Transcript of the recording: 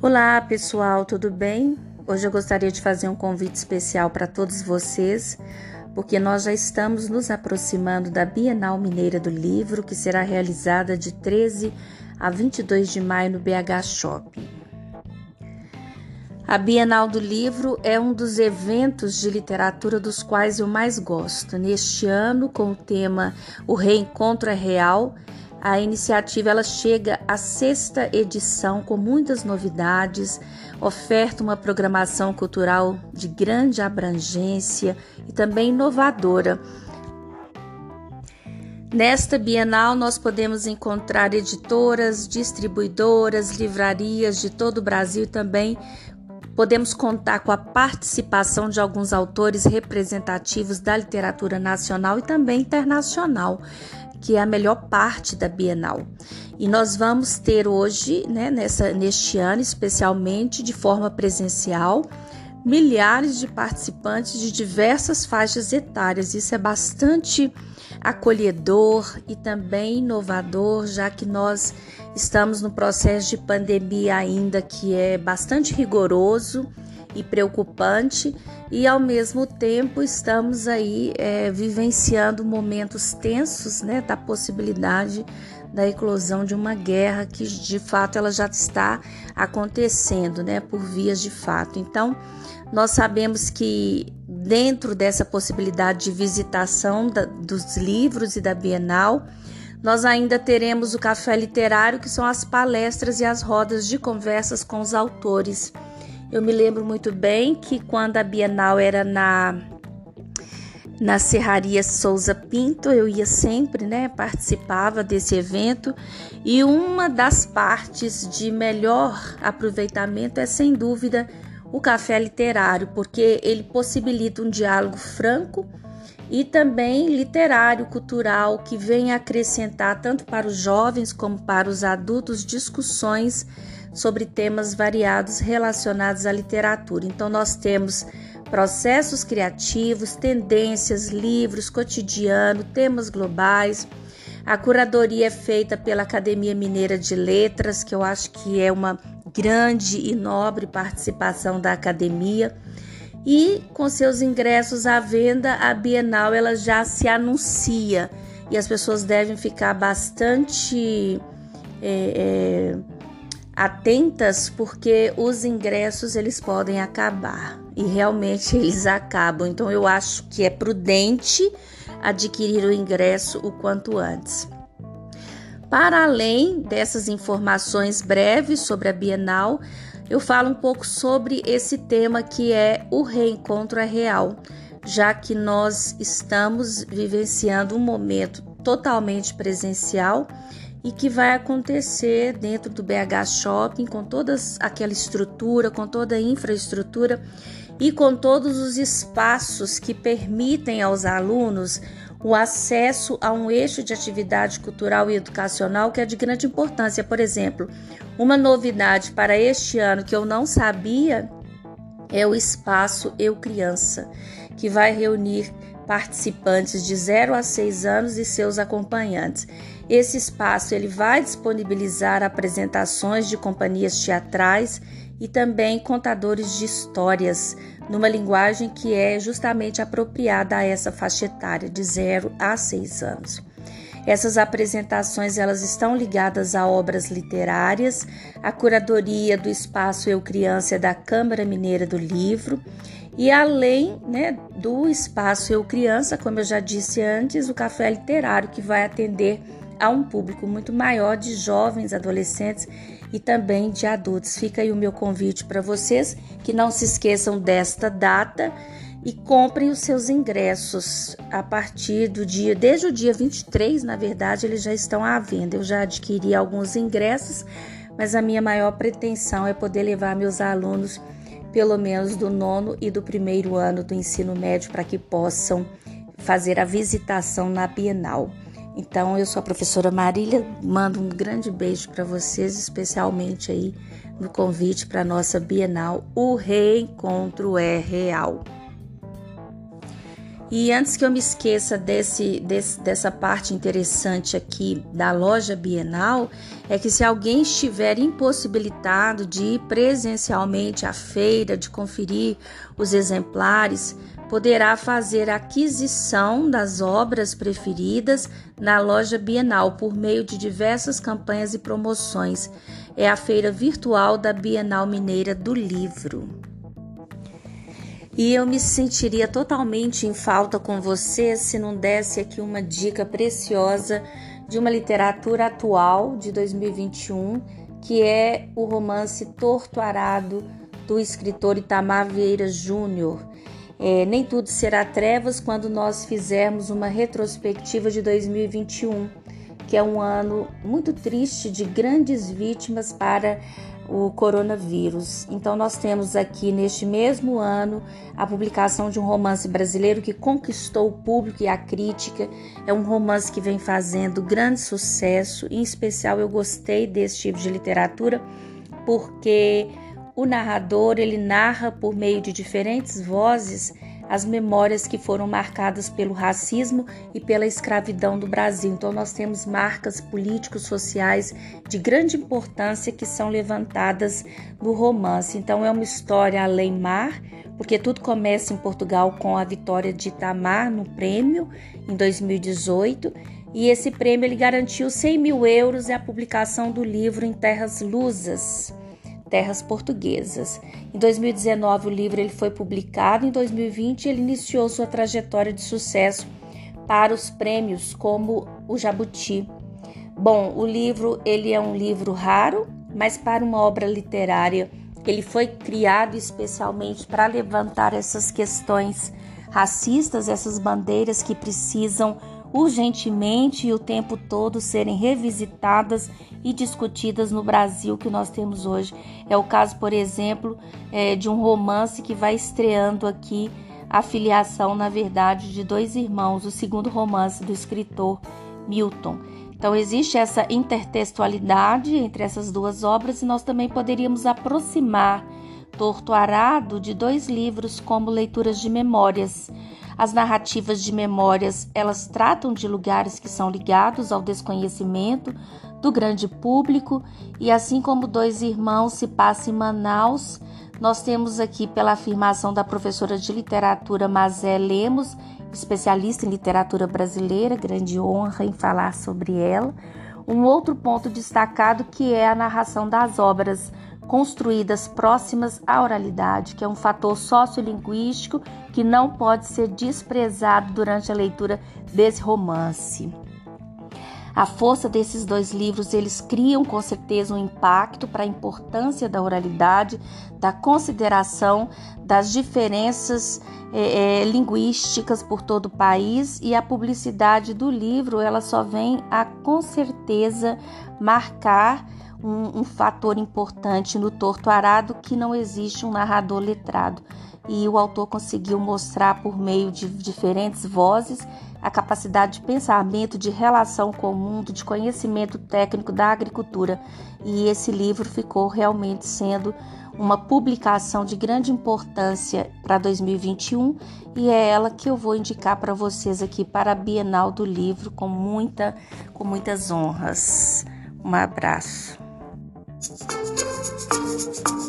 Olá pessoal, tudo bem? Hoje eu gostaria de fazer um convite especial para todos vocês, porque nós já estamos nos aproximando da Bienal Mineira do Livro, que será realizada de 13 a 22 de maio no BH Shopping. A Bienal do Livro é um dos eventos de literatura dos quais eu mais gosto. Neste ano, com o tema O Reencontro é Real, a iniciativa ela chega à sexta edição com muitas novidades, oferta uma programação cultural de grande abrangência e também inovadora. Nesta Bienal, nós podemos encontrar editoras, distribuidoras, livrarias de todo o Brasil e também podemos contar com a participação de alguns autores representativos da literatura nacional e também internacional que é a melhor parte da Bienal. E nós vamos ter hoje, né, nessa, neste ano, especialmente de forma presencial, milhares de participantes de diversas faixas etárias. Isso é bastante acolhedor e também inovador, já que nós estamos no processo de pandemia ainda que é bastante rigoroso e preocupante, e ao mesmo tempo estamos aí é, vivenciando momentos tensos né, da possibilidade da eclosão de uma guerra que de fato ela já está acontecendo, né, por vias de fato. Então, nós sabemos que dentro dessa possibilidade de visitação da, dos livros e da Bienal, nós ainda teremos o café literário, que são as palestras e as rodas de conversas com os autores eu me lembro muito bem que quando a Bienal era na na Serraria Souza Pinto, eu ia sempre, né, participava desse evento, e uma das partes de melhor aproveitamento é sem dúvida o café literário, porque ele possibilita um diálogo franco e também literário, cultural, que vem acrescentar tanto para os jovens como para os adultos discussões sobre temas variados relacionados à literatura. Então, nós temos processos criativos, tendências, livros, cotidiano, temas globais. A curadoria é feita pela Academia Mineira de Letras, que eu acho que é uma grande e nobre participação da academia. E com seus ingressos à venda, a Bienal ela já se anuncia e as pessoas devem ficar bastante é, é, atentas porque os ingressos eles podem acabar e realmente eles acabam. Então eu acho que é prudente adquirir o ingresso o quanto antes. Para além dessas informações breves sobre a Bienal, eu falo um pouco sobre esse tema que é o reencontro é real, já que nós estamos vivenciando um momento totalmente presencial e que vai acontecer dentro do BH Shopping com toda aquela estrutura, com toda a infraestrutura e com todos os espaços que permitem aos alunos o acesso a um eixo de atividade cultural e educacional que é de grande importância. Por exemplo, uma novidade para este ano que eu não sabia é o espaço Eu Criança, que vai reunir participantes de 0 a 6 anos e seus acompanhantes. Esse espaço ele vai disponibilizar apresentações de companhias teatrais e também contadores de histórias, numa linguagem que é justamente apropriada a essa faixa etária de 0 a 6 anos. Essas apresentações elas estão ligadas a obras literárias, a curadoria do espaço Eu Criança é da Câmara Mineira do Livro e além né, do espaço Eu Criança, como eu já disse antes, o café literário que vai atender a um público muito maior de jovens, adolescentes e também de adultos. Fica aí o meu convite para vocês que não se esqueçam desta data e comprem os seus ingressos a partir do dia, desde o dia 23, na verdade, eles já estão à venda. Eu já adquiri alguns ingressos, mas a minha maior pretensão é poder levar meus alunos, pelo menos do nono e do primeiro ano do ensino médio, para que possam fazer a visitação na Bienal. Então, eu sou a professora Marília, mando um grande beijo para vocês, especialmente aí no convite para a nossa Bienal. O reencontro é real. E antes que eu me esqueça desse, desse, dessa parte interessante aqui da loja bienal, é que se alguém estiver impossibilitado de ir presencialmente à feira, de conferir os exemplares, poderá fazer aquisição das obras preferidas na loja bienal por meio de diversas campanhas e promoções. É a feira virtual da Bienal Mineira do Livro e eu me sentiria totalmente em falta com você se não desse aqui uma dica preciosa de uma literatura atual de 2021, que é o romance Torto Arado do escritor Itamar Vieira Júnior. É, nem tudo será trevas quando nós fizermos uma retrospectiva de 2021, que é um ano muito triste de grandes vítimas para o coronavírus. Então, nós temos aqui neste mesmo ano a publicação de um romance brasileiro que conquistou o público e a crítica. É um romance que vem fazendo grande sucesso, em especial eu gostei desse tipo de literatura porque o narrador ele narra por meio de diferentes vozes as memórias que foram marcadas pelo racismo e pela escravidão do Brasil. Então, nós temos marcas políticos, sociais de grande importância que são levantadas no romance. Então, é uma história além mar, porque tudo começa em Portugal com a vitória de Itamar no prêmio em 2018. E esse prêmio ele garantiu 100 mil euros e a publicação do livro em terras lusas terras portuguesas. Em 2019 o livro ele foi publicado, em 2020 ele iniciou sua trajetória de sucesso para os prêmios como o Jabuti. Bom, o livro ele é um livro raro, mas para uma obra literária ele foi criado especialmente para levantar essas questões racistas, essas bandeiras que precisam urgentemente e o tempo todo serem revisitadas e discutidas no Brasil que nós temos hoje. É o caso, por exemplo, é, de um romance que vai estreando aqui a filiação, na verdade, de dois irmãos, o segundo romance do escritor Milton. Então, existe essa intertextualidade entre essas duas obras e nós também poderíamos aproximar Torto Arado de dois livros como leituras de memórias. As narrativas de memórias, elas tratam de lugares que são ligados ao desconhecimento do grande público e assim como Dois Irmãos se passa em Manaus, nós temos aqui pela afirmação da professora de literatura Mazé Lemos, especialista em literatura brasileira, grande honra em falar sobre ela. Um outro ponto destacado que é a narração das obras construídas próximas à oralidade, que é um fator sociolinguístico que não pode ser desprezado durante a leitura desse romance. A força desses dois livros, eles criam com certeza um impacto para a importância da oralidade, da consideração das diferenças é, é, linguísticas por todo o país e a publicidade do livro, ela só vem a com certeza marcar um, um fator importante no Torto Arado que não existe um narrador letrado. E o autor conseguiu mostrar por meio de diferentes vozes a capacidade de pensamento, de relação com o mundo, de conhecimento técnico da agricultura. E esse livro ficou realmente sendo uma publicação de grande importância para 2021 e é ela que eu vou indicar para vocês aqui para a Bienal do Livro com muita com muitas honras. Um abraço. Thank you.